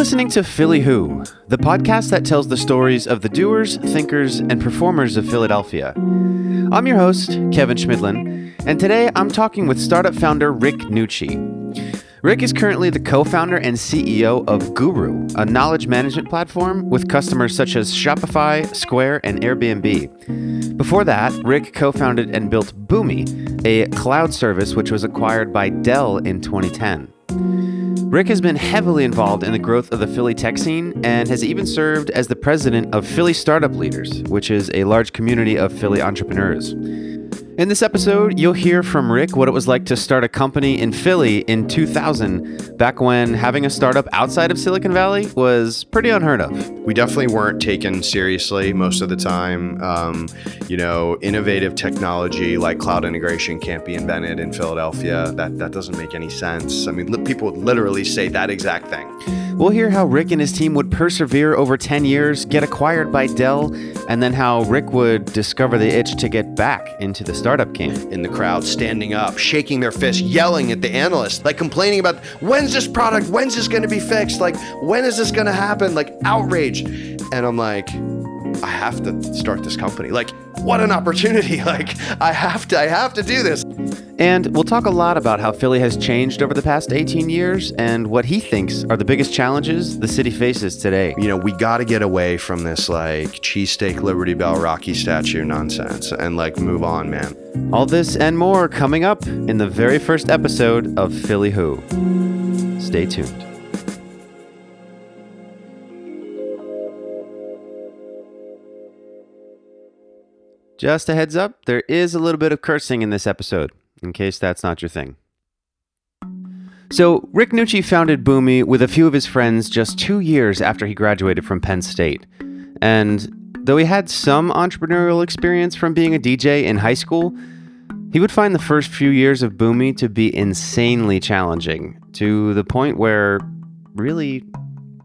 listening to Philly Who, the podcast that tells the stories of the doers, thinkers, and performers of Philadelphia. I'm your host, Kevin Schmidlin, and today I'm talking with startup founder Rick Nucci. Rick is currently the co founder and CEO of Guru, a knowledge management platform with customers such as Shopify, Square, and Airbnb. Before that, Rick co founded and built Boomi, a cloud service which was acquired by Dell in 2010. Rick has been heavily involved in the growth of the Philly tech scene and has even served as the president of Philly Startup Leaders, which is a large community of Philly entrepreneurs. In this episode, you'll hear from Rick what it was like to start a company in Philly in 2000, back when having a startup outside of Silicon Valley was pretty unheard of. We definitely weren't taken seriously most of the time. Um, you know, innovative technology like cloud integration can't be invented in Philadelphia. That that doesn't make any sense. I mean, li- people would literally say that exact thing. We'll hear how Rick and his team would persevere over 10 years, get acquired by Dell, and then how Rick would discover the itch to get back into the startup game. In the crowd, standing up, shaking their fist, yelling at the analyst, like complaining about when's this product, when's this going to be fixed, like when is this going to happen, like outrage. And I'm like, I have to start this company. Like, what an opportunity! Like, I have to, I have to do this. And we'll talk a lot about how Philly has changed over the past 18 years and what he thinks are the biggest challenges the city faces today. You know, we got to get away from this like cheesesteak Liberty Bell Rocky statue nonsense and like move on, man. All this and more coming up in the very first episode of Philly Who. Stay tuned. Just a heads up, there is a little bit of cursing in this episode, in case that's not your thing. So, Rick Nucci founded Boomi with a few of his friends just two years after he graduated from Penn State. And though he had some entrepreneurial experience from being a DJ in high school, he would find the first few years of Boomi to be insanely challenging, to the point where really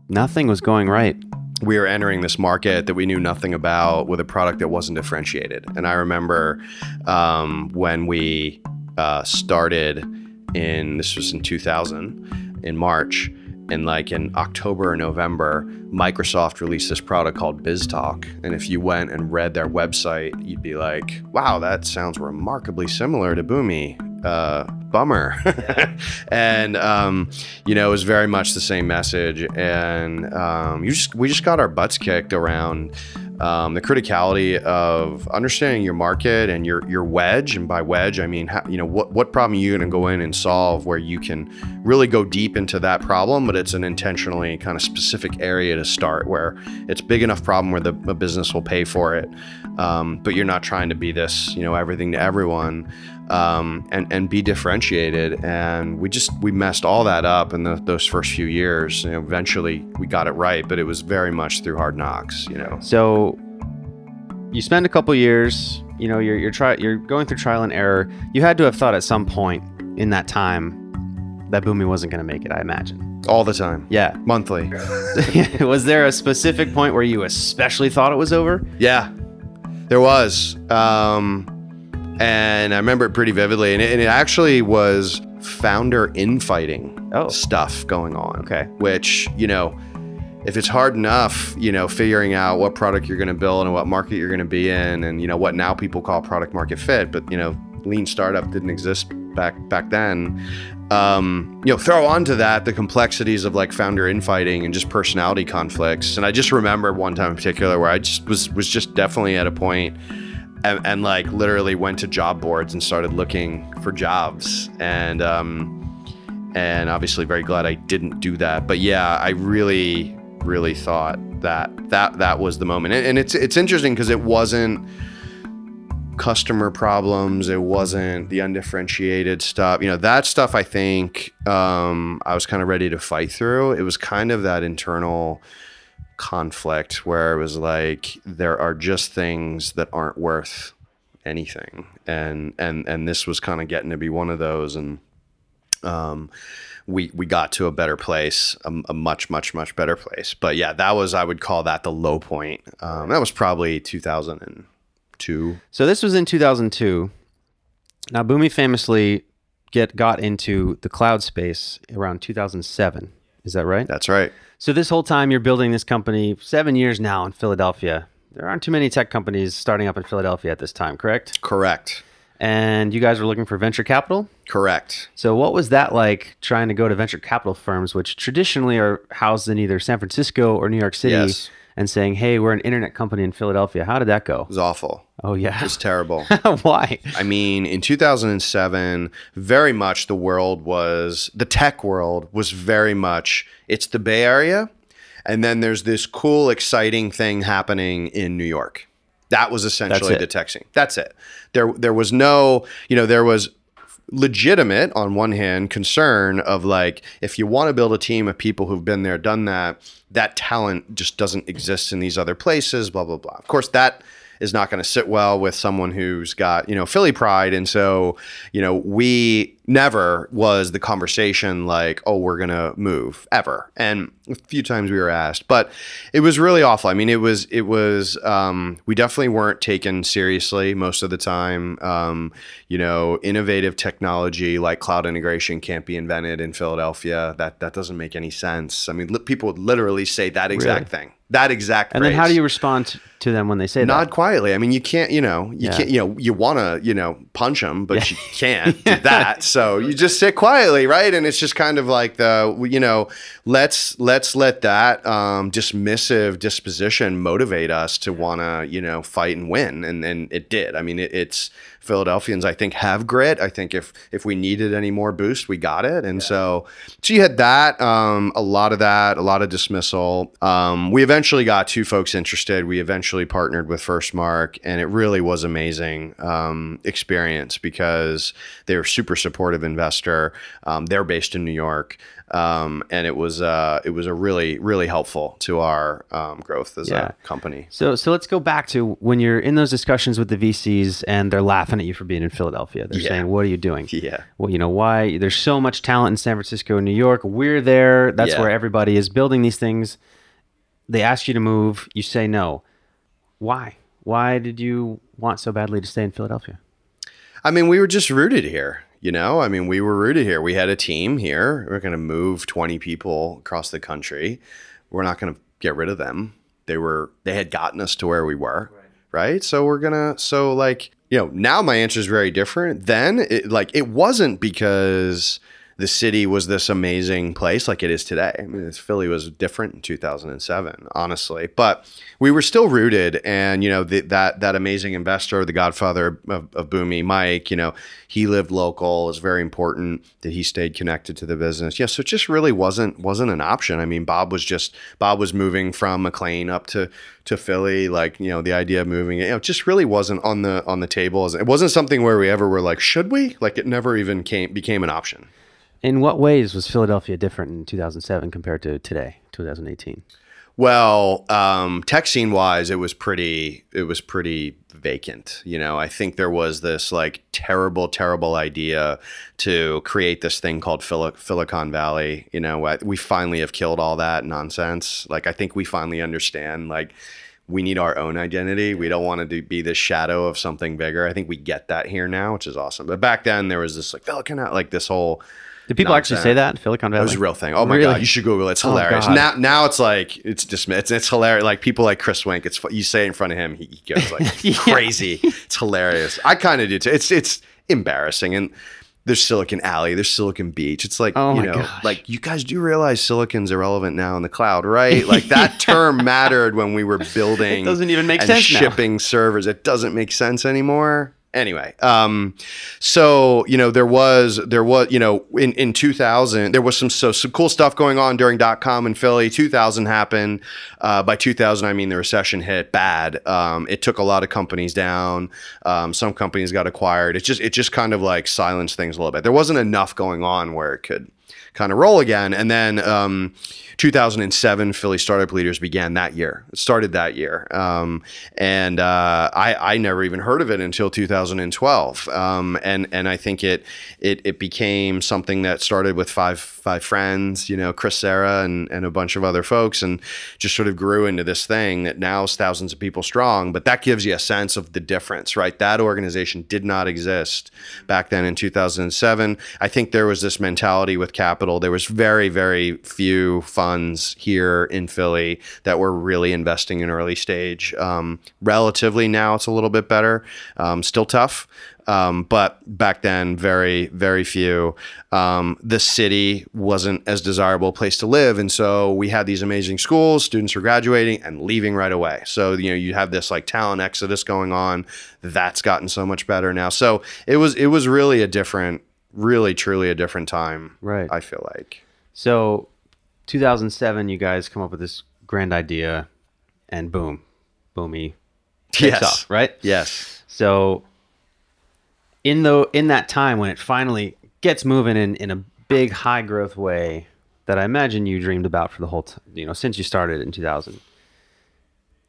nothing was going right we were entering this market that we knew nothing about with a product that wasn't differentiated. And I remember um, when we uh, started in this was in 2000 in March. And like in October or November, Microsoft released this product called BizTalk. And if you went and read their website, you'd be like, wow, that sounds remarkably similar to Boomi uh, bummer. and um, you know, it was very much the same message. And um, you just we just got our butts kicked around um, the criticality of understanding your market and your your wedge. And by wedge, I mean how, you know what what problem are you going to go in and solve where you can really go deep into that problem, but it's an intentionally kind of specific area to start where it's big enough problem where the business will pay for it, um, but you're not trying to be this you know everything to everyone. Um, and and be differentiated. And we just we messed all that up in the, those first few years. You know, eventually we got it right, but it was very much through hard knocks. You know. So you spend a couple years. You know, you're you're try you're going through trial and error. You had to have thought at some point in that time that Boomi wasn't going to make it. I imagine. All the time. Yeah. Monthly. was there a specific point where you especially thought it was over? Yeah, there was. Um, and I remember it pretty vividly. And it, and it actually was founder infighting oh. stuff going on. Okay. Which, you know, if it's hard enough, you know, figuring out what product you're going to build and what market you're going to be in, and you know what now people call product market fit, but you know, lean startup didn't exist back back then. Um, you know, throw onto that the complexities of like founder infighting and just personality conflicts. And I just remember one time in particular where I just was was just definitely at a point and, and, like literally went to job boards and started looking for jobs. And um, and obviously very glad I didn't do that. But yeah I really really thought that that that was the moment. And, and it's it's interesting because it wasn't customer problems. It wasn't the undifferentiated stuff. You know that stuff I think um, I was kind of ready to fight through. It was kind of that internal conflict where it was like there are just things that aren't worth anything. And and and this was kind of getting to be one of those. And um we we got to a better place a, a, much much much better place. But yeah that was i would call that the low point. Um, that was probably 2002 so this was in 2002 now boomi famously get got into the cloud space around 2007 is that right? That's right So this whole time you're building this company, seven years now in Philadelphia. There aren't too many tech companies starting up in Philadelphia at this time, correct? Correct. And you guys were looking for venture capital. Correct. So what was that like trying to go to venture capital firms, which traditionally are housed in either San Francisco or New York City, Yes. And saying, "Hey, we're an internet company in Philadelphia." How did that go? It was awful. Oh yeah, It was terrible. why? I mean, in 2007, very much the world was, the tech world was very much, it's the Bay Area. And then there's this cool, exciting thing happening in New York. That was essentially the tech scene. That's it. There, there was no, you know, there was legitimate on one hand concern of like if you want to build a team of people who've been there done that that talent just doesn't exist in these other places blah blah blah. Of course that is not going to sit well with someone who's got you know philly pride. And so you know we never was the conversation like oh we're going to move ever. And a few times we were asked but it was really awful. I mean it was it was um, we definitely weren't taken seriously most of the time. Um, you know innovative technology like cloud integration can't be invented in philadelphia. That that doesn't make any sense. I mean li- people would literally say that exact thing. That exact And then how do you respond t- to them when they say nod that? quietly. I mean, you can't, you know, you Yeah. can't, you know, you want to, you know, punch them, but you can't do that. So you just sit quietly, right? And it's just kind of like the, you know, let's let's let that um, dismissive disposition motivate us to want to, you know, fight and win, and and it did. I mean, it, it's Philadelphians, I think, have grit. I think if if we needed any more boost, we got it. And so, so you had that, um, a lot of that, a lot of dismissal. Um, we eventually got two folks interested. We eventually partnered with FirstMark, and it really was amazing um, experience because they're a super supportive investor. Um, they're based in New York. Um, and it was uh, it was a really really helpful to our um, growth as Yeah. a company. So, so let's go back to when you're in those discussions with the VCs and they're laughing at you for being in Philadelphia. They're Yeah. saying, "What are you doing?" Yeah. Well, you know why? There's so much talent in San Francisco and New York. We're there. That's Yeah. where everybody is building these things. They ask you to move. You say no. Why? Why did you want so badly to stay in Philadelphia? I mean, we were just rooted here. You know, I mean, we were rooted here. We had a team here. We're going to move 20 people across the country. We're not going to get rid of them. They were, they had gotten us to where we were. Right. So we're going to, so like, you know, now my answer is very different. Then, it, like, it wasn't because the city was this amazing place like it is today. I mean, Philly was different in 2007, honestly, but we were still rooted. And you know, the, that that amazing investor, the godfather of, of Boomi, Mike, you know, he lived local. It was very important that he stayed connected to the business. Yeah, so it just really wasn't wasn't an option. I mean, Bob was just Bob was moving from McLean up to to Philly. Like you know, the idea of moving, you know, just really wasn't on the on the table. It wasn't something where we ever were like, should we? Like it never even came became an option. In what ways was Philadelphia different in 2007 compared to today, 2018? Well, um, tech scene wise, it was pretty. It was pretty vacant. You know, I think there was this like terrible, terrible idea to create this thing called Philicon Valley. You know, we finally have killed all that nonsense. Like, I think we finally understand like we need our own identity. We don't want to be the shadow of something bigger. I think we get that here now, which is awesome. But back then, there was this like Silicon, like this whole Did people actually say that? Philicon Valley? it was a real thing. Oh my Really? god, you should Google it. It's Oh, hilarious. God. now, now it's like it's dismissed. It's, it's hilarious. Like people like Chris Wink. It's you say it in front of him, he, he goes like Yeah. crazy. It's hilarious. I kind of do too. It's it's embarrassing. And there's Silicon Alley. There's Silicon Beach. It's like Oh you know, gosh. like you guys do realize silicon's irrelevant now in the cloud, right? Like that term mattered when we were building. It doesn't even make and sense now. shipping servers. It doesn't make sense anymore. Anyway, um, so you know there was there was you know in in 2000 there was some so some cool stuff going on during dot com in Philly. 2000 happened. Uh, by 2000, I mean the recession hit bad. Um, it took a lot of companies down. Um, some companies got acquired. It just it just kind of like silenced things a little bit. There wasn't enough going on where it could kind of roll again. And then um, 2007, Philly Startup Leaders began that year. It started that year, um, and uh, I, I never even heard of it until 2012. Um, and and I think it it it became something that started with five five friends, you know, Chris Cera and and a bunch of other folks, and just sort of grew into this thing that now is thousands of people strong. But that gives you a sense of the difference, right? That organization did not exist back then in 2007. I think there was this mentality with capital. There was very, very few funds here in Philly that were really investing in early stage. Um, relatively now, it's a little bit better. Um, still tough. Um, but back then, very, very few. Um, the city wasn't as desirable a place to live, and so we had these amazing schools. Students were graduating and leaving right away. So you know, you have this like talent exodus going on. That's gotten so much better now. So it was, it was really a different, really, truly a different time. Right. I feel like. So, 2007, you guys come up with this grand idea, and boom, Boomi, takes Yes. off, right? Yes. So, in the in that time when it finally gets moving in in a big high growth way that I imagine you dreamed about for the whole time, you know, since you started in 2000.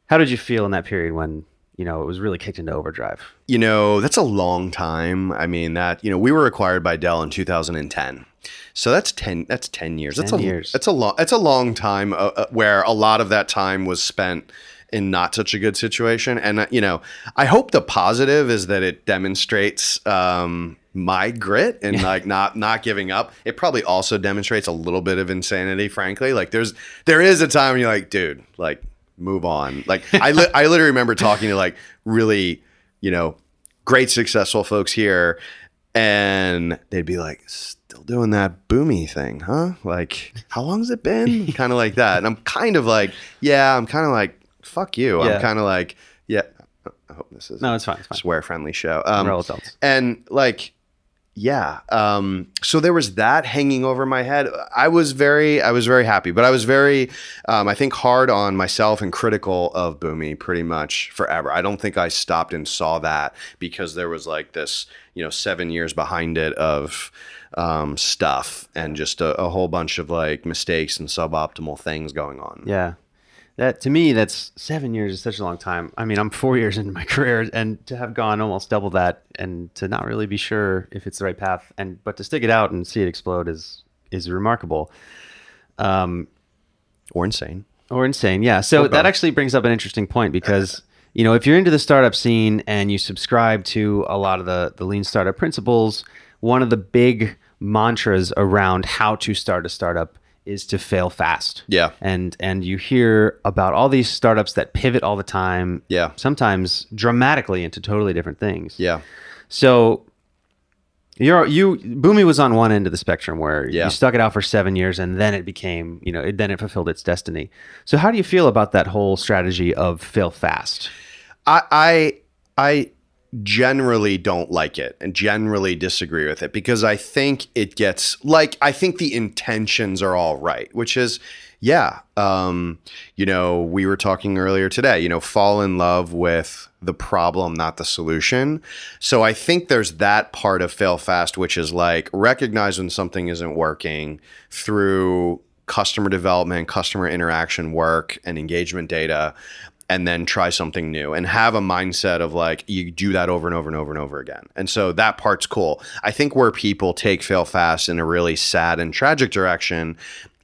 How did you feel in that period when you know it was really kicked into overdrive? You know, that's a long time. I mean, that you know, we were acquired by Dell in 2010, so that's ten. That's ten years. that's 10 a years. That's a long. That's a long time uh, uh, where a lot of that time was spent in not such a good situation. And uh, you know, I hope the positive is that it demonstrates um, my grit and like not not giving up. It probably also demonstrates a little bit of insanity. Frankly, like there's there is a time you're like, dude, like move on. Like I li- I literally remember talking to like really you know great successful folks here and they'd be like still doing that Boomi thing huh like how long has it been kind of like that and i'm kind of like yeah i'm kind of like fuck you Yeah. i'm kind of like yeah i hope this is No, it's fine. It's fine. swear friendly show um, We're all adults. and like yeah um so there was that hanging over my head. I was very i was very happy but i was very um, i think hard on myself and critical of Boomi pretty much forever. I don't think i stopped and saw that because there was like this you know seven years behind it of um, stuff and just a, a whole bunch of like mistakes and suboptimal things going on. Yeah. That to me, that's seven years is such a long time. I mean, I'm four years into my career, and to have gone almost double that, and to not really be sure if it's the right path, and but to stick it out and see it explode is is remarkable, um, or insane or insane. Yeah. So Or that actually brings up an interesting point because you know if you're into the startup scene and you subscribe to a lot of the the lean startup principles, one of the big mantras around how to start a startup is to fail fast. Yeah. And and you hear about all these startups that pivot all the time yeah. sometimes dramatically into totally different things. Yeah. So you're you Boomi was on one end of the spectrum where Yeah. you stuck it out for seven years and then it became you know it, then it fulfilled its destiny. So how do you feel about that whole strategy of fail fast? I I I generally don't like it and generally disagree with it because I think it gets like I think the intentions are all right, which is yeah, um, you know, we were talking earlier today, you know, fall in love with the problem, not the solution. So I think there's that part of fail fast, which is like recognize when something isn't working through customer development, customer interaction work, and engagement data and then try something new and have a mindset of like you do that over and over and over and over again. And so that part's cool. I think where people take fail fast in a really sad and tragic direction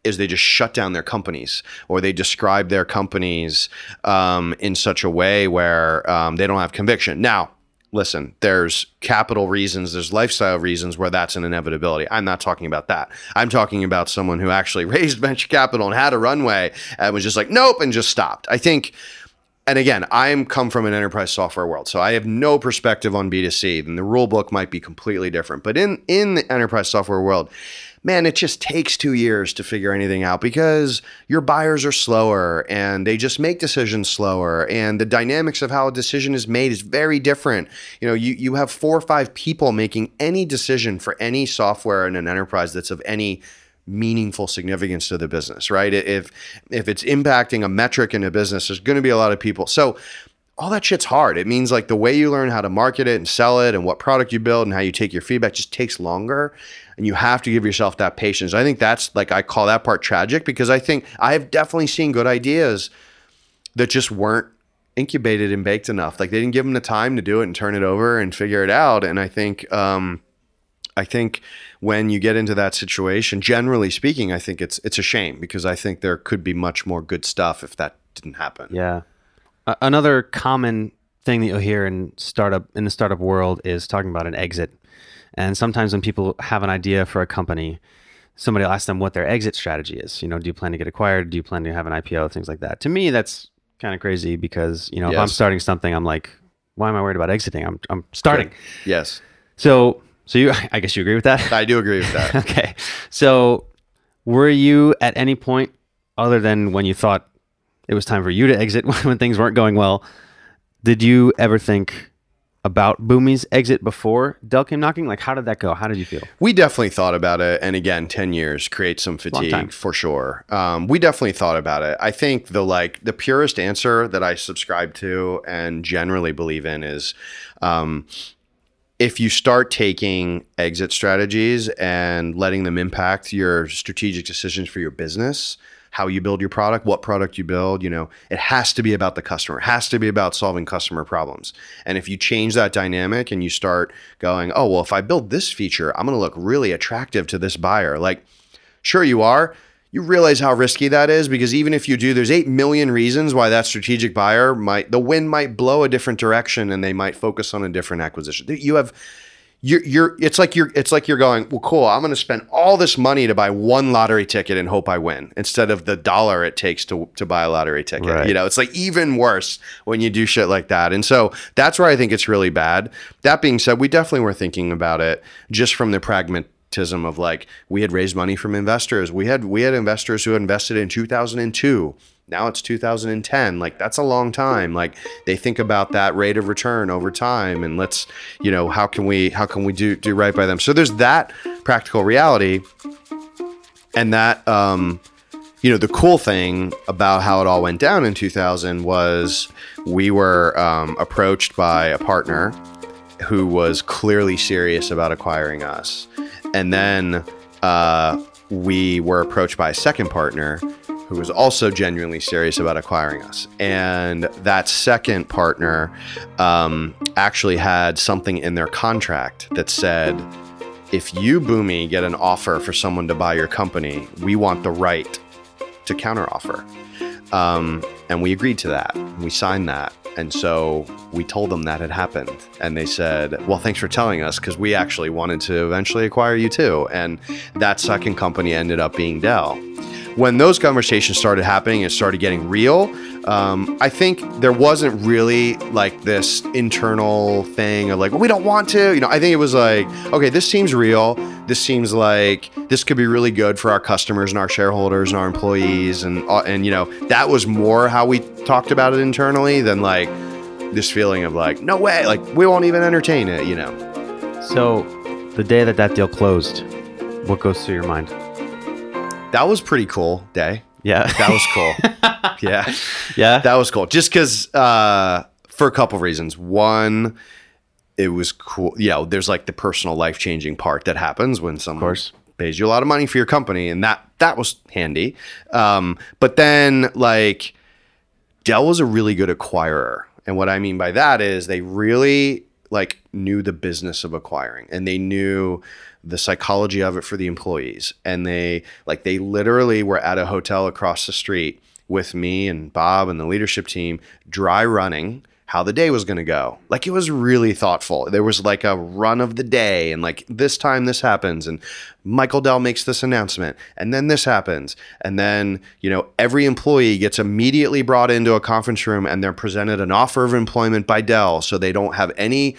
is they just shut down their companies or they describe their companies um, in such a way where um, they don't have conviction. Now, listen, there's capital reasons, there's lifestyle reasons where that's an inevitability. I'm not talking about that. I'm talking about someone who actually raised venture capital and had a runway and was just like, nope, and just stopped. I think and again, I'm come from an enterprise software world, so I have no perspective on B2C, and the rule book might be completely different. But in in the enterprise software world, man, it just takes two years to figure anything out because your buyers are slower and they just make decisions slower, and the dynamics of how a decision is made is very different. You know, you you have four or five people making any decision for any software in an enterprise that's of any meaningful significance to the business, right? If if it's impacting a metric in a business, there's going to be a lot of people. So all that shit's hard. It means like the way you learn how to market it and sell it and what product you build and how you take your feedback just takes longer. And you have to give yourself that patience. I think that's like I call that part tragic because I think I have definitely seen good ideas that just weren't incubated and baked enough. Like they didn't give them the time to do it and turn it over and figure it out. And I think um, I think when you get into that situation, generally speaking, I think it's it's a shame because I think there could be much more good stuff if that didn't happen. Yeah. Another common thing that you'll hear in startup in the startup world is talking about an exit. And sometimes when people have an idea for a company, somebody will ask them what their exit strategy is. You know, do you plan to get acquired? Do you plan to have an IPO? Things like that. To me, that's kind of crazy because you know if I'm starting something, I'm like, why am I worried about exiting? I'm I'm starting. Yes, So so you, I guess you agree with that. I do agree with that. okay. So were you at any point other than when you thought it was time for you to exit when things weren't going well? Did you ever think about Boomi's exit before Dell came knocking? Like, how did that go? How did you feel? We definitely thought about it, and again, ten years creates some fatigue for sure. Um, we definitely thought about it. I think the like the purest answer that I subscribe to and generally believe in is, um, if you start taking exit strategies and letting them impact your strategic decisions for your business, how you build your product, what product you build, you know, it has to be about the customer. It has to be about solving customer problems. And if you change that dynamic and you start going, oh, well, if I build this feature, I'm going to look really attractive to this buyer. Like, sure you are. You realize how risky that is because even if you do, there's 8 million reasons why that strategic buyer might, the wind might blow a different direction and they might focus on a different acquisition. You have, you're, you're, it's like you're, it's like you're going, well, cool, I'm going to spend all this money to buy one lottery ticket and hope I win instead of the dollar it takes to, to buy a lottery ticket. Right. You know, it's like even worse when you do shit like that. And so that's where I think it's really bad. That being said, we definitely were thinking about it just from the of like we had raised money from investors. We had we had investors who invested in 2002. Now it's 2010. Like that's a long time. Like they think about that rate of return over time and let's, you know, how can we how can we do do right by them? So there's that practical reality and that um you know the cool thing about how it all went down in 2000 was we were um, approached by a partner who was clearly serious about acquiring us and then uh, we were approached by a second partner who was also genuinely serious about acquiring us and that second partner um, actually had something in their contract that said if you Boomi get an offer for someone to buy your company we want the right to counteroffer. Um, and we agreed to that. We signed that. And so we told them that had happened. And they said, Well, thanks for telling us because we actually wanted to eventually acquire you too. And that second company ended up being Dell. When those conversations started happening and started getting real, um, I think there wasn't really like this internal thing of like, well, we don't want to. You know, I think it was like, okay, this seems real. This seems like this could be really good for our customers and our shareholders and our employees, and uh, and you know, that was more how we talked about it internally than like this feeling of like, no way, like we won't even entertain it. You know, So the day that that deal closed, what goes through your mind? That was pretty cool day. Yeah. That was cool. yeah. yeah. That was cool. Just because, uh, for a couple reasons. One, it was cool. You know, there's like the personal life changing part that happens when someone pays you a lot of money for your company, and that that was handy. Um, but then, like, Dell was a really good acquirer, and what I mean by that is they really like knew the business of acquiring, and they knew the psychology of it for the employees, and they like they literally were at a hotel across the street with me and Bob and the leadership team, dry running how the day was going to go. Like it was really thoughtful. There was like a run of the day and like this time this happens and Michael Dell makes this announcement and then this happens and then, you know, every employee gets immediately brought into a conference room and they're presented an offer of employment by Dell so they don't have any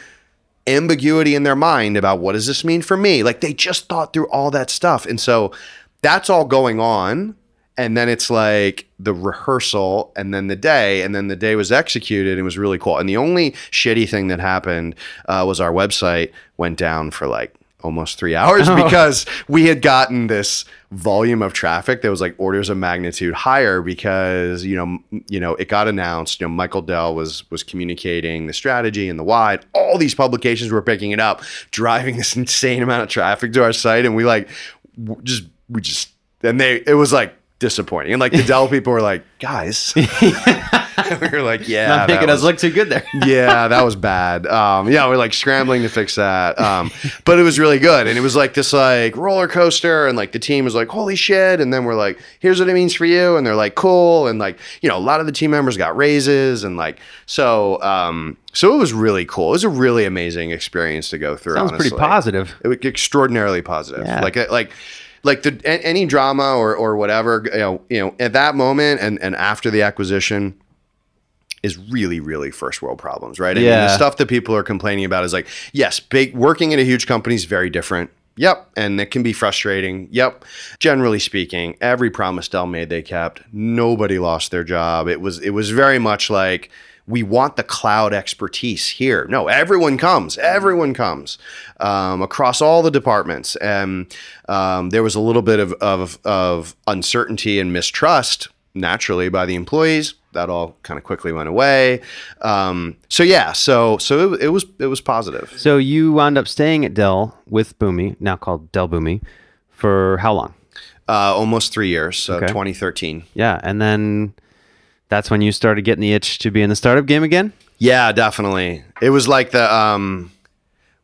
ambiguity in their mind about what does this mean for me? Like they just thought through all that stuff. And so that's all going on. And then it's like the rehearsal and then the day, and then the day was executed. It was really cool. And the only shitty thing that happened uh, was our website went down for like almost three hours because we had gotten this volume of traffic that was like orders of magnitude higher because you know you know it got announced you know Michael Dell was was communicating the strategy and the why and all these publications were picking it up driving this insane amount of traffic to our site and we like just we just and they it was like disappointing and like the Dell people were like guys we were like yeah Not making us look too good there. yeah, that was bad. Um, yeah, we're like scrambling to fix that. Um, but it was really good. And it was like this like roller coaster and like the team was like, holy shit. And then we're like, here's what it means for you. And they're like, cool. And like, you know, a lot of the team members got raises and like, so, um, so it was really cool. It was a really amazing experience to go through. Sounds pretty positive. It was extraordinarily positive. Yeah. Like, like like the any drama or or whatever, you know, you know, at that moment and and after the acquisition is really really first world problems, right? I mean, Yeah. the stuff that people are complaining about is like, yes, big working in a huge company is very different. Yep, and it can be frustrating. Yep. Generally speaking, every promise Dell made they kept. Nobody lost their job. It was it was very much like we want the cloud expertise here. No, everyone comes. Everyone comes um, across all the departments. And um, there was a little bit of, of, of uncertainty and mistrust naturally by the employees. That all kind of quickly went away. Um, so yeah, so so it, it was it was positive. So you wound up staying at Dell with Boomi, now called Dell Boomi, for how long? Uh, almost three years, so Okay. 2013. Yeah, and then that's when you started getting the itch to be in the startup game again. Yeah, definitely. It was like the um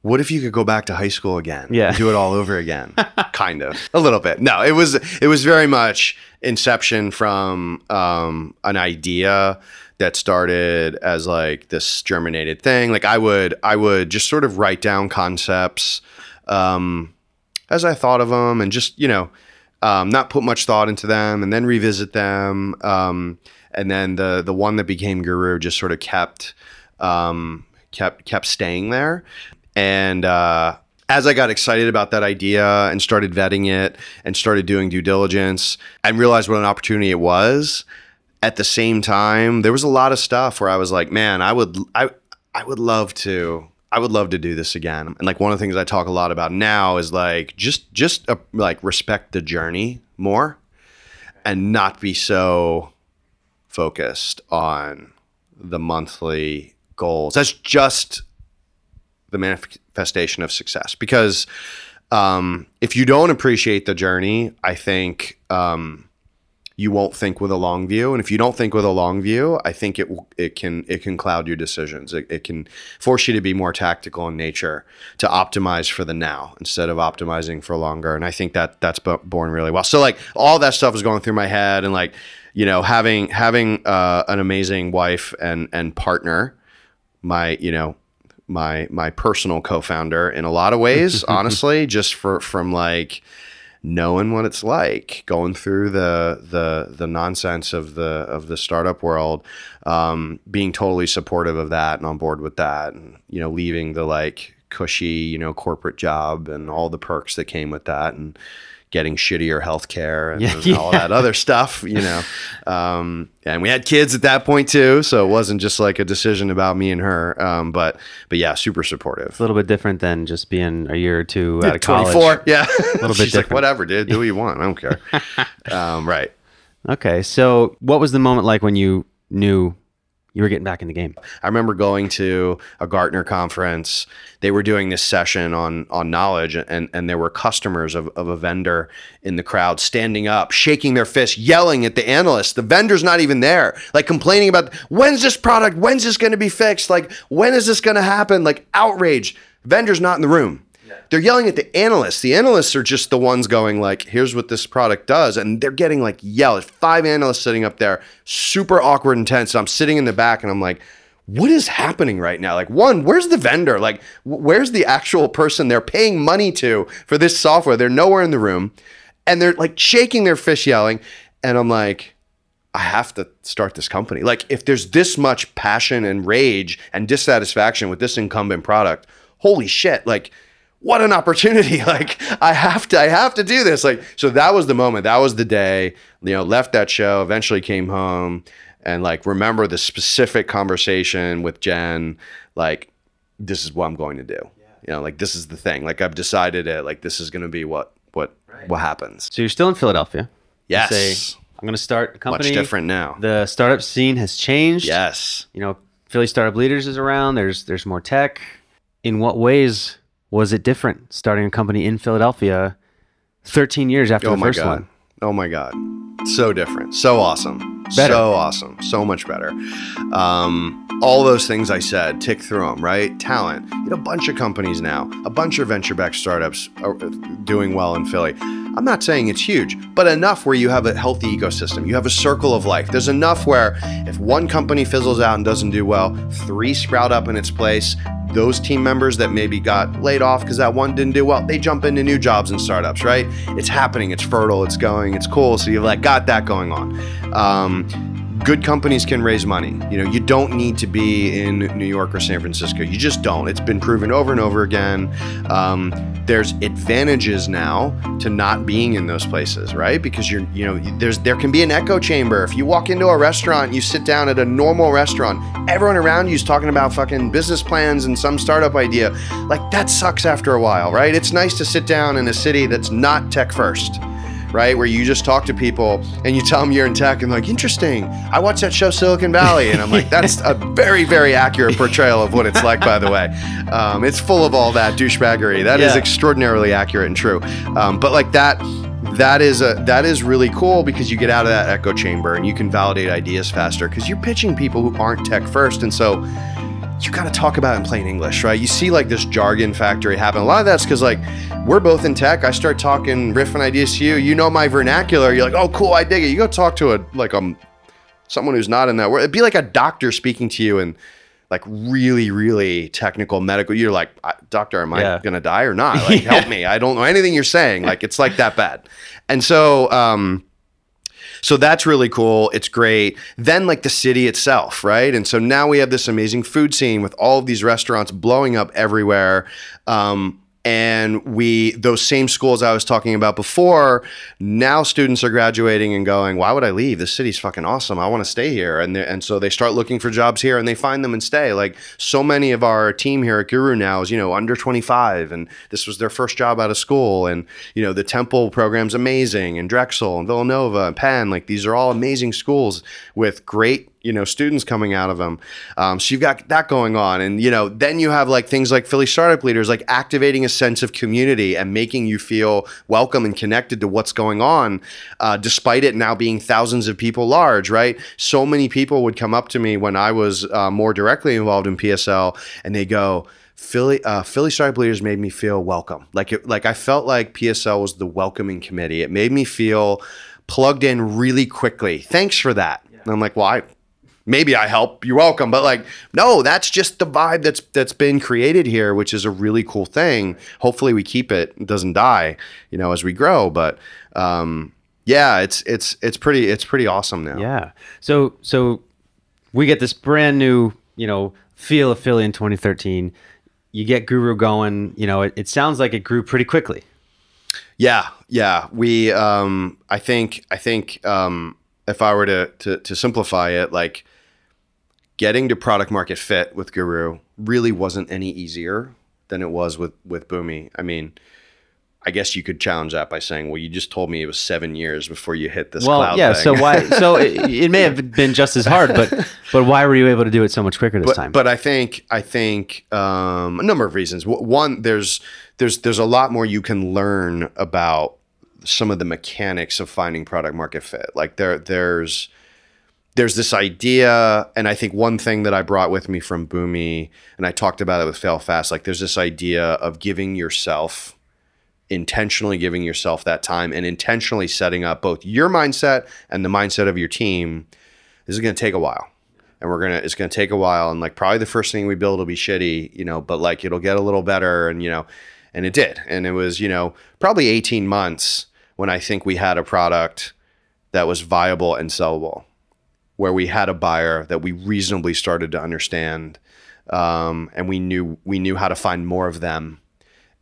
what if you could go back to high school again? Yeah. Do it all over again. kind of. A little bit. No, it was it was very much inception from um an idea that started as like this germinated thing. Like I would I would just sort of write down concepts um as I thought of them and just, you know, um, not put much thought into them and then revisit them. Um, and then the the one that became Guru just sort of kept um, kept kept staying there. And uh, as I got excited about that idea and started vetting it and started doing due diligence and realized what an opportunity it was, at the same time, there was a lot of stuff where I was like, man, I would I I would love to I would love to do this again. And like one of the things I talk a lot about now is like just just uh, like respect the journey more and not be so focused on the monthly goals. That's just the manifestation of success because um, if you don't appreciate the journey, I think um, you won't think with a long view, and if you don't think with a long view, I think it it can it can cloud your decisions. It, it can force you to be more tactical in nature to optimize for the now instead of optimizing for longer. And I think that that's bo- born really well. So like all that stuff was going through my head, and like you know having having uh, an amazing wife and and partner, my you know my my personal co-founder in a lot of ways honestly just for from like knowing what it's like going through the the the nonsense of the of the startup world um, being totally supportive of that and on board with that and you know leaving the like cushy you know corporate job and all the perks that came with that. And getting shittier healthcare and Yeah, all that other stuff you know. Um, and we had kids at that point too so it wasn't just like a decision about me and her. Um, but but yeah super supportive. A little bit different than just being a year or two out of college. 24 yeah. A little bit She's like, different. whatever dude do what you want i don't care. Um, right. Okay, so what was the moment like when you knew you were getting back in the game? I remember going to a Gartner conference. They were doing this session on on knowledge, and and there were customers of, of a vendor in the crowd standing up, shaking their fists, yelling at the analyst. The vendor's not even there, like complaining about when's this product, when's this going to be fixed, like when is this going to happen, like outrage. Vendor's not in the room. They're yelling at the analysts. The analysts are just the ones going like, "Here's what this product does," and they're getting like yelled. Five analysts sitting up there, super awkward and tense. I'm sitting in the back, and I'm like, "What is happening right now?" Like, one, where's the vendor? Like, where's the actual person they're paying money to for this software? They're nowhere in the room, and they're like shaking their fist, yelling, and I'm like. I have to start this company. Like, if there's this much passion and rage and dissatisfaction with this incumbent product, holy shit! Like, what an opportunity! Like, I have to, I have to do this. Like, so that was the moment. That was the day. You know, left that show. Eventually came home and like remember the specific conversation with Jen. Like, this is what I'm going to do. You know, like this is the thing. Like, I've decided it. Like, this is going to be what what what happens. So you're still in Philadelphia. You Yes, Say, I'm going to start a company. much different now. The startup scene has changed. Yes. You know, Philly Startup Leaders is around. There's there's more tech. In what ways was it different starting a company in Philadelphia 13 years after Oh the first god. one? Oh my god. So different. So awesome. Better. So awesome. So much better. Um, all those things I said, tick through them, right? Talent. You know, a bunch of companies now, a bunch of venture-backed startups are doing well in Philly. I'm not saying it's huge, but enough where you have a healthy ecosystem. You have a circle of life. There's enough where if one company fizzles out and doesn't do well, three sprout up in its place, those team members that maybe got laid off because that one didn't do well, they jump into new jobs and startups, right? It's happening, it's fertile, it's going, it's cool. So you've like got that going on. Um, good companies can raise money. You know, you don't need to be in New York or San Francisco. You just don't. It's been proven over and over again. Um, there's advantages now to not being in those places, right? Because you're, you know, there's there can be an echo chamber. If you walk into a restaurant, you sit down at a normal restaurant, everyone around you is talking about fucking business plans and some startup idea. Like that sucks after a while, right? It's nice to sit down in a city that's not tech first right? Where you just talk to people and you tell them you're in tech and like, interesting. I watched that show Silicon Valley, and I'm like, that's a very, very accurate portrayal of what it's like. By the way, um, it's full of all that douchebaggery. That yeah. is extraordinarily accurate and true. Um, but like that that is a that is really cool because you get out of that echo chamber and you can validate ideas faster because you're pitching people who aren't tech first and so you got to talk about in plain English, right? You see like this jargon factory happen. A lot of that's because like we're both in tech. I start talking riffing ideas to you. You know my vernacular. You're like, oh, cool, I dig it. You go talk to a like um someone who's not in that world. It'd be like a doctor speaking to you and like really, really technical medical. You're like, doctor, am I gonna die or not? Like, yeah. help me. I don't know anything you're saying. Like, it's like that bad. And so, um, so that's really cool. It's great. Then like the city itself, right? And so now we have this amazing food scene with all of these restaurants blowing up everywhere. Um, and we those same schools I was talking about before now students are graduating and going why would I leave? This city's fucking awesome. I want to stay here. And and so they start looking for jobs here and they find them and stay. Like so many of our team here at Guru now is you know under 25 and this was their first job out of school and you know the Temple program's amazing and Drexel and Villanova and Penn like these are all amazing schools with great you know students coming out of them um, so you've got that going on and you know then you have like things like philly startup leaders like activating a sense of community and making you feel welcome and connected to what's going on uh, despite it now being thousands of people large right so many people would come up to me when i was uh, more directly involved in psl and they go Philly uh, Philly Startup Leaders made me feel welcome. Like it, like I felt like PSL was the welcoming committee. It made me feel plugged in really quickly. Thanks for that. Yeah. And I'm like, well, I maybe I help. You're welcome. But like, no, that's just the vibe that's that's been created here, which is a really cool thing. Hopefully, we keep it. It doesn't die, you know, as we grow. But um, yeah, it's it's it's pretty it's pretty awesome now. Yeah. So so we get this brand new, you know, feel of Philly in 2013. You get Guru going. You know, it, it sounds like it grew pretty quickly. Yeah, yeah. We, um, I think, I think, um, if I were to, to to simplify it, like getting to product market fit with Guru really wasn't any easier than it was with with Boomi. I mean, I guess you could challenge that by saying, "Well, you just told me it was seven years before you hit this." Well, yeah. Thing. So why? So it, it, may have been just as hard, but but why were you able to do it so much quicker this but, time? But I think I think um, a number of reasons. One, there's there's there's a lot more you can learn about some of the mechanics of finding product market fit. Like there there's there's this idea, and I think one thing that I brought with me from Boomi, and I talked about it with Fail Fast, like there's this idea of giving yourself, intentionally giving yourself that time and intentionally setting up both your mindset and the mindset of your team. This is going to take a while. And we're gonna, it's gonna take a while, and like probably the first thing we build will be shitty, you know, but like it'll get a little better, and you know, and it did, and it was, you know, probably 18 months when I think we had a product that was viable and sellable where we had a buyer that we reasonably started to understand, um, and we knew we knew how to find more of them,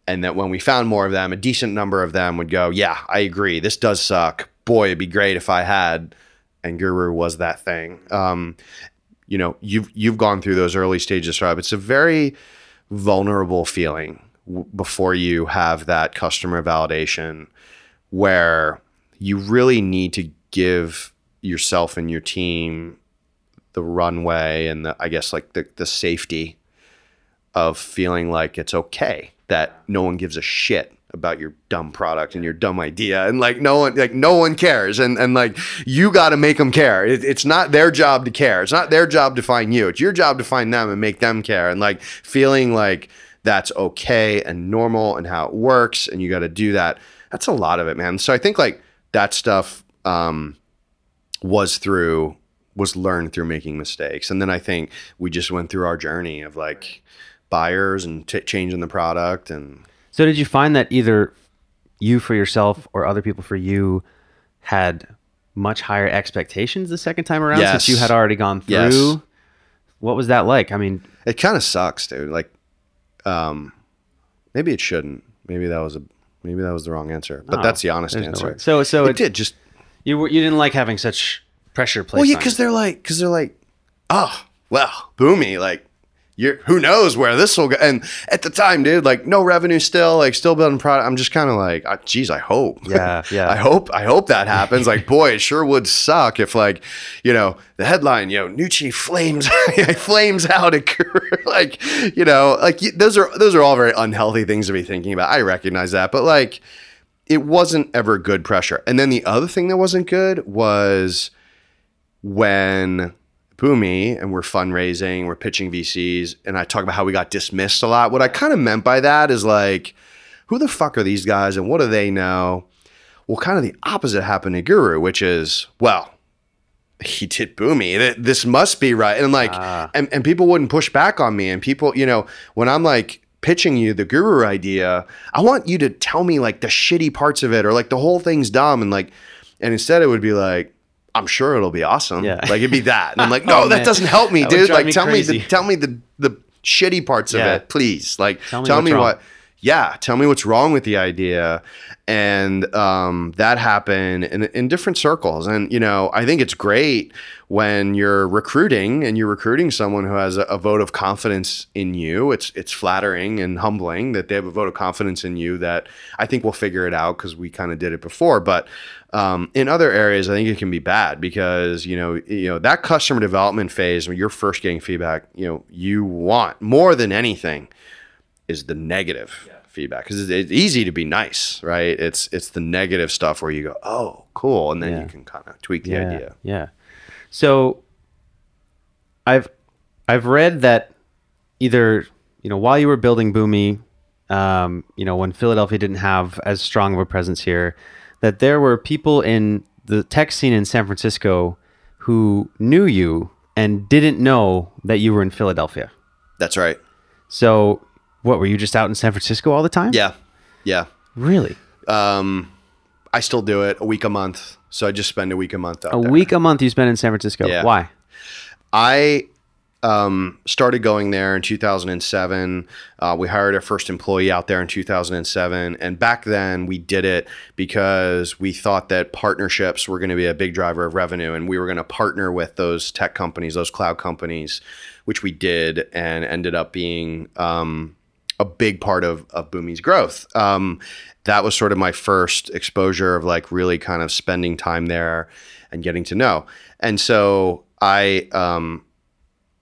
and that when we found more of them, a decent number of them would go, "Yeah, I agree. This does suck. Boy, it'd be great if I had." And Guru was that thing. Um, you know, you've you've gone through those early stages, Rob. It's a very vulnerable feeling before you have that customer validation, where you really need to give yourself and your team the runway and the I guess like the the safety of feeling like it's okay that no one gives a shit about your dumb product and your dumb idea and like no one like no one cares and and like you got to make them care. It, it's not their job to care. It's not their job to find you. It's your job to find them and make them care. And like feeling like that's okay and normal and how it works and you got to do that that's a lot of it man. So i think like that stuff um was through was learned through making mistakes and then i think we just went through our journey of like buyers and t- changing the product and So did you find that either you for yourself or other people for you had much higher expectations the second time around since you had already gone through? Yes. What was that like? I mean, it kind of sucks, dude. Like, um, maybe it shouldn't. Maybe that was a maybe that was the wrong answer. But that's the honest there's no answer. so so it it, did just you were, you didn't like having such pressure placed. well, yeah, because they're like because they're like, oh well, Boomi, like. You're, who knows where this will go? And at the time, dude, like no revenue still, like still building product. I'm just kind of like, uh, geez, I hope. Yeah, yeah. I hope, I hope that happens. like, boy, it sure would suck if, like, you know, the headline, you know, Nucci flames, flames out at career. like, you know, like those are those are all very unhealthy things to be thinking about. I recognize that, but like, it wasn't ever good pressure. And then the other thing that wasn't good was when Boomi and we're fundraising, we're pitching VCs, and I talk about how we got dismissed a lot. What I kind of meant by that is like, who the fuck are these guys and what do they know? Well, kind of the opposite happened to Guru, which is, well, he did Boomi. This must be right. And like, Ah. and, and people wouldn't push back on me. And people, you know, when I'm like pitching you the Guru idea, I want you to tell me like the shitty parts of it or like the whole thing's dumb. And like, and instead it would be like, I'm sure it'll be awesome. Yeah. Like it'd be that. And I'm like, oh, no, Oh, that doesn't help me, That dude. Like me tell me the tell me the the shitty parts of it, please. Like Tell tell me what wrong. Yeah, tell me what's wrong with the idea. And um, that happened in, in different circles. And, you know, I think it's great when you're recruiting and you're recruiting someone who has a, a vote of confidence in you. It's, it's flattering and humbling that they have a vote of confidence in you that I think we'll figure it out because we kind of did it before. But um, in other areas, I think it can be bad because, you know, you know, that customer development phase when you're first getting feedback, you know, you want more than anything is the negative feedback because it's, it's easy to be nice, right? It's it's the negative stuff where you go, oh, cool, and then Yeah. you can kind of tweak the yeah, idea. Yeah. So I've I've read that either you know while you were building Boomi, um, you know when Philadelphia didn't have as strong of a presence here, that there were people in the tech scene in San Francisco who knew you and didn't know that you were in Philadelphia. That's right. So what were you just out in San Francisco all the time? Yeah, yeah. Really? Um, I still do it a week a month, so I just spend a week a month out A there. week a month you spend in San Francisco. Yeah. Why? I um, started going there in 2007. Uh, we hired our first employee out there in 2007. And back then, we did it because we thought that partnerships were going to be a big driver of revenue. And we were going to partner with those tech companies, those cloud companies, which we did and ended up being. Um, a big part of, of Boomi's growth. Um, that was sort of my first exposure of like really kind of spending time there and getting to know. And so I, um,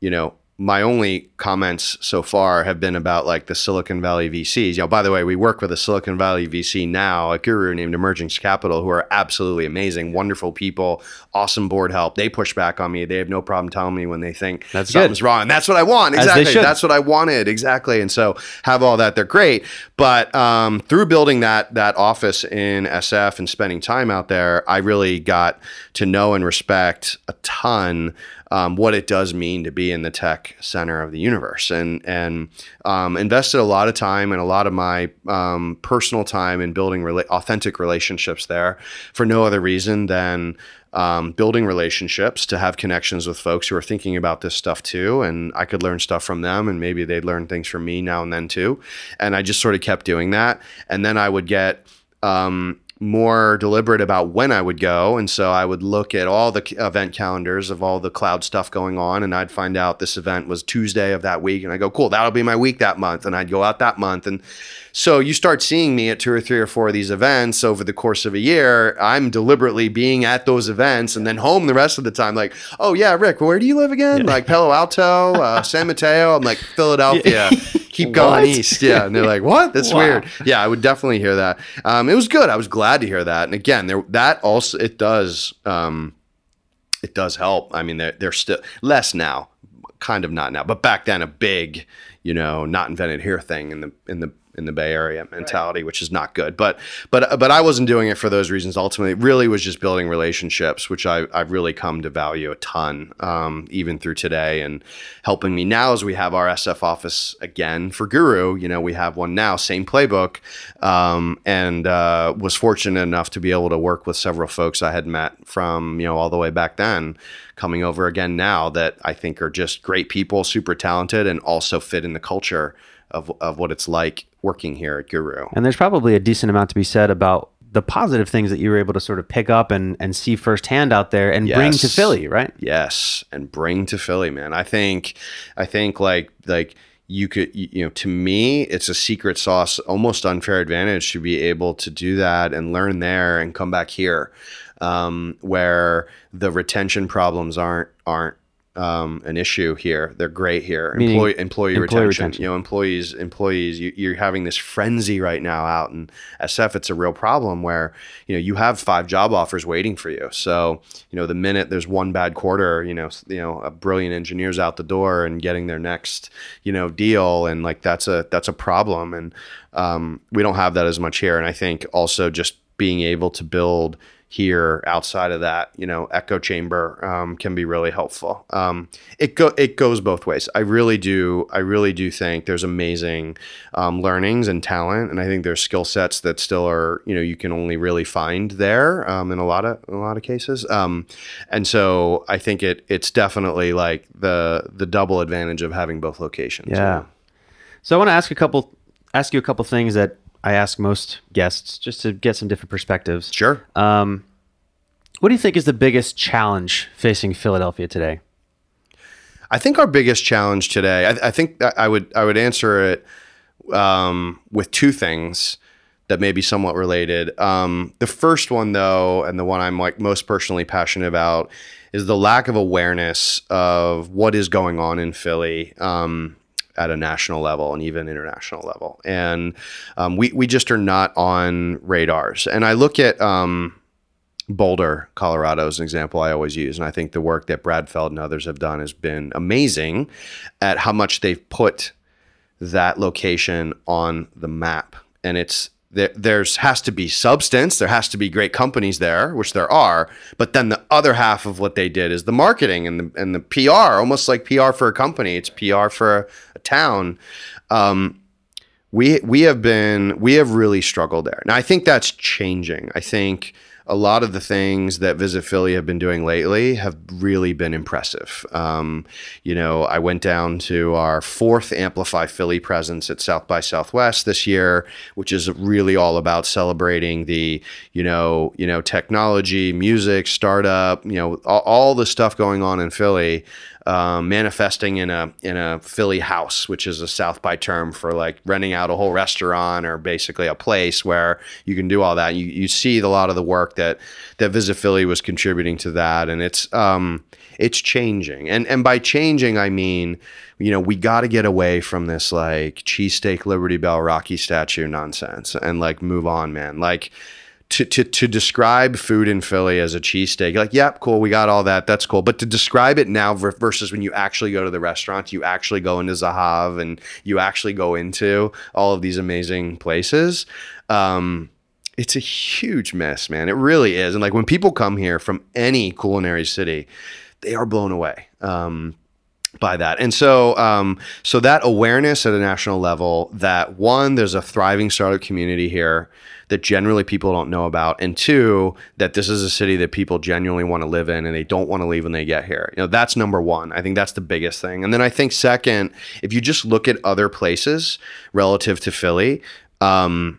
you know, my only comments so far have been about like the Silicon Valley VCs. You know, by the way, we work with a Silicon Valley VC now, a guru named Emergence Capital, who are absolutely amazing, wonderful people, awesome board help. They push back on me. They have no problem telling me when they think That's good. something's wrong. And that's what I want. Exactly. That's what I wanted. Exactly. And so have all that. They're great. But um, through building that that office in SF and spending time out there, I really got to know and respect a ton um, what it does mean to be in the tech center of the universe, and and um, invested a lot of time and a lot of my um, personal time in building rela- authentic relationships there, for no other reason than um, building relationships to have connections with folks who are thinking about this stuff too, and I could learn stuff from them, and maybe they'd learn things from me now and then too, and I just sort of kept doing that, and then I would get. Um, more deliberate about when I would go. And so I would look at all the event calendars of all the cloud stuff going on. And I'd find out this event was Tuesday of that week. And I go, cool, that'll be my week that month. And I'd go out that month. And so you start seeing me at two or three or four of these events over the course of a year. I'm deliberately being at those events and then home the rest of the time. Like, oh, yeah, Rick, where do you live again? Like Palo Alto, uh, San Mateo. I'm like, Philadelphia. Keep going What? east. Yeah. And they're like, what? That's Wow. weird yeah, I would definitely hear that. Um, it was good. I was glad to hear that. And again, there that also it does um, it does help. I mean, they're they're still less now, kind of not now, but back then a big, you know, not invented here thing in the in the in the Bay Area mentality, which is not good. But but but I wasn't doing it for those reasons. Ultimately, it really was just building relationships, which I I've really come to value a ton, um, even through today, and helping me now as we have our SF office again for Guru. You know, we have one now, same playbook, um, and uh, was fortunate enough to be able to work with several folks I had met from you know all the way back then coming over again now that I think are just great people, super talented, and also fit in the culture of, of what it's like working here at Guru. And there's probably a decent amount to be said about the positive things that you were able to sort of pick up and, and see firsthand out there and yes. bring to Philly, right? Yes, and bring to Philly, man. I think, I think like like you could you know to me it's a secret sauce almost unfair advantage to be able to do that and learn there and come back here um, where the retention problems aren't aren't um, an issue here. They're great here. Employee, employee, employee retention. retention. You know, employees, employees. You, are having this frenzy right now out in SF. It's a real problem where you know you have five job offers waiting for you. So you know, the minute there's one bad quarter, you know, you know, a brilliant engineers out the door and getting their next you know deal, and like that's a that's a problem. And um, we don't have that as much here. And I think also just being able to build here outside of that you know echo chamber um, can be really helpful. Um, it go it goes both ways. I really do i really do think there's amazing um, learnings and talent and i think there's skill sets that still are you know you can only really find there um, in a lot of in a lot of cases. Um, and so i think it it's definitely like the the double advantage of having both locations yeah. so i want to ask a couple ask you a couple things that I ask most guests just to get some different perspectives. Sure. Um, what do you think is the biggest challenge facing Philadelphia today? I think our biggest challenge today. I, I think I would I would answer it um, with two things that may be somewhat related. Um, the first one, though, and the one I'm like most personally passionate about, is the lack of awareness of what is going on in Philly. Um, at a national level and even international level. And um, we, we just are not on radars. And I look at um, Boulder, Colorado as an example I always use. And I think the work that Brad Feld and others have done has been amazing at how much they've put that location on the map. And it's there, there's has to be substance. There has to be great companies there, which there are. But then the other half of what they did is the marketing and the and the PR, almost like PR for a company. It's PR for a town. Um, we we have been we have really struggled there. Now I think that's changing. I think a lot of the things that Visit Philly have been doing lately have really been impressive. Um, you know, I went down to our fourth Amplify Philly presence at South by Southwest this year, which is really all about celebrating the, you know, you know, technology, music, startup, you know, all, all the stuff going on in Philly um, manifesting in a in a Philly house, which is a South by term for like renting out a whole restaurant or basically a place where you can do all that. You you see a lot of the work that that Visit Philly was contributing to that, and it's um it's changing. And and by changing, I mean you know we got to get away from this like cheesesteak Liberty Bell Rocky statue nonsense and like move on, man. Like to, to, to describe food in Philly as a cheesesteak, like, yep, cool, we got all that, that's cool. But to describe it now versus when you actually go to the restaurant, you actually go into Zahav and you actually go into all of these amazing places, um, it's a huge mess, man. It really is. And like when people come here from any culinary city, they are blown away. Um, by that. And so um, so that awareness at a national level that one, there's a thriving startup community here that generally people don't know about, and two, that this is a city that people genuinely want to live in and they don't want to leave when they get here. You know, that's number one. I think that's the biggest thing. And then I think second, if you just look at other places relative to Philly, um,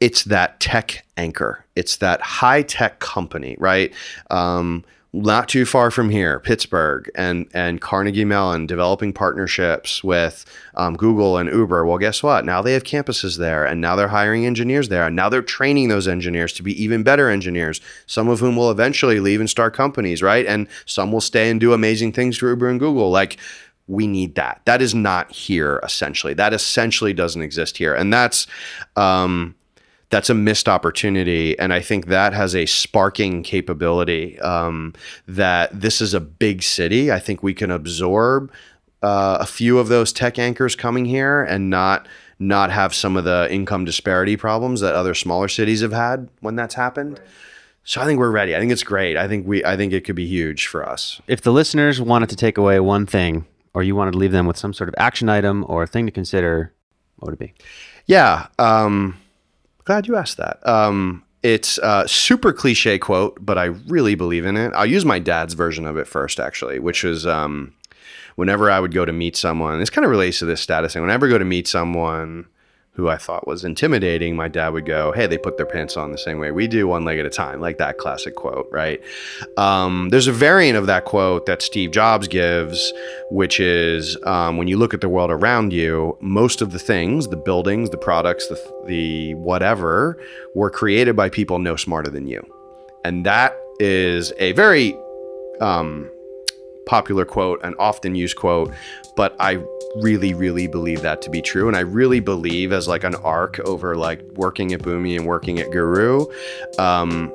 it's that tech anchor. It's that high tech company, right? Um, not too far from here, Pittsburgh and and Carnegie Mellon developing partnerships with um, Google and Uber. Well, guess what? Now they have campuses there, and now they're hiring engineers there, and now they're training those engineers to be even better engineers. Some of whom will eventually leave and start companies, right? And some will stay and do amazing things for Uber and Google, like we need that. That is not here essentially. That essentially doesn't exist here. And that's um, that's a missed opportunity. And I think that has a sparking capability um, that this is a big city. I think we can absorb uh, a few of those tech anchors coming here and not not have some of the income disparity problems that other smaller cities have had when that's happened. So I think we're ready. I think it's great. I think we I think it could be huge for us. If the listeners wanted to take away one thing, or you wanted to leave them with some sort of action item or thing to consider, what would it be? Yeah. Um, glad you asked that. Um, it's a super cliche quote, but I really believe in it. I'll use my dad's version of it first, actually, which is um, whenever I would go to meet someone, this kind of relates to this status thing. Whenever I go to meet someone who I thought was intimidating, my dad would go, Hey, they put their pants on the same way we do, one leg at a time, like that classic quote, right? Um, there's a variant of that quote that Steve Jobs gives, which is um, when you look at the world around you, most of the things, the buildings, the products, the, the whatever, were created by people no smarter than you. And that is a very um, popular quote, an often used quote, but I really, really believe that to be true. And I really believe as like an arc over like working at Boomi and working at Guru, um,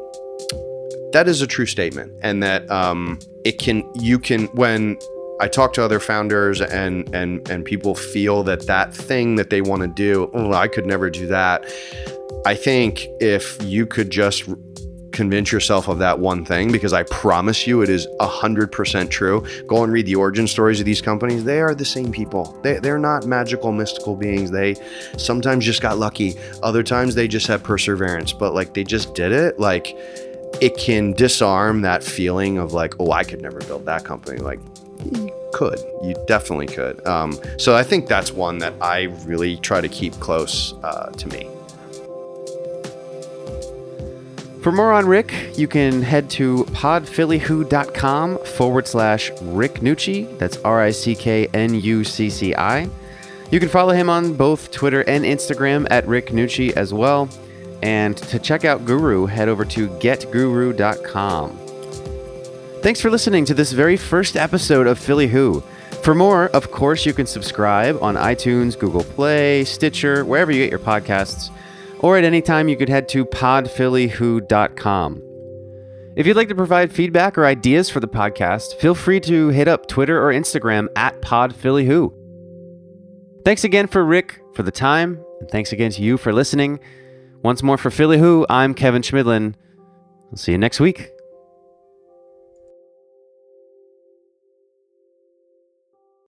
that is a true statement. And that um, it can, you can, when I talk to other founders and and and people feel that that thing that they want to do, oh, I could never do that. I think if you could just convince yourself of that one thing because I promise you it is 100% true. Go and read the origin stories of these companies. They are the same people. They, they're not magical, mystical beings. They sometimes just got lucky, other times they just had perseverance, but like they just did it. Like it can disarm that feeling of like, oh, I could never build that company. Like, you could. You definitely could. Um, so I think that's one that I really try to keep close uh, to me. For more on Rick, you can head to podphillywho.com forward slash Rick Nucci. That's R I C K N U C C I. You can follow him on both Twitter and Instagram at Rick Nucci as well. And to check out Guru, head over to getguru.com. Thanks for listening to this very first episode of Philly Who. For more, of course, you can subscribe on iTunes, Google Play, Stitcher, wherever you get your podcasts or at any time you could head to podphillywho.com. If you'd like to provide feedback or ideas for the podcast, feel free to hit up Twitter or Instagram at podphillywho. Thanks again for Rick for the time, and thanks again to you for listening. Once more for Philly Who, I'm Kevin Schmidlin. I'll see you next week.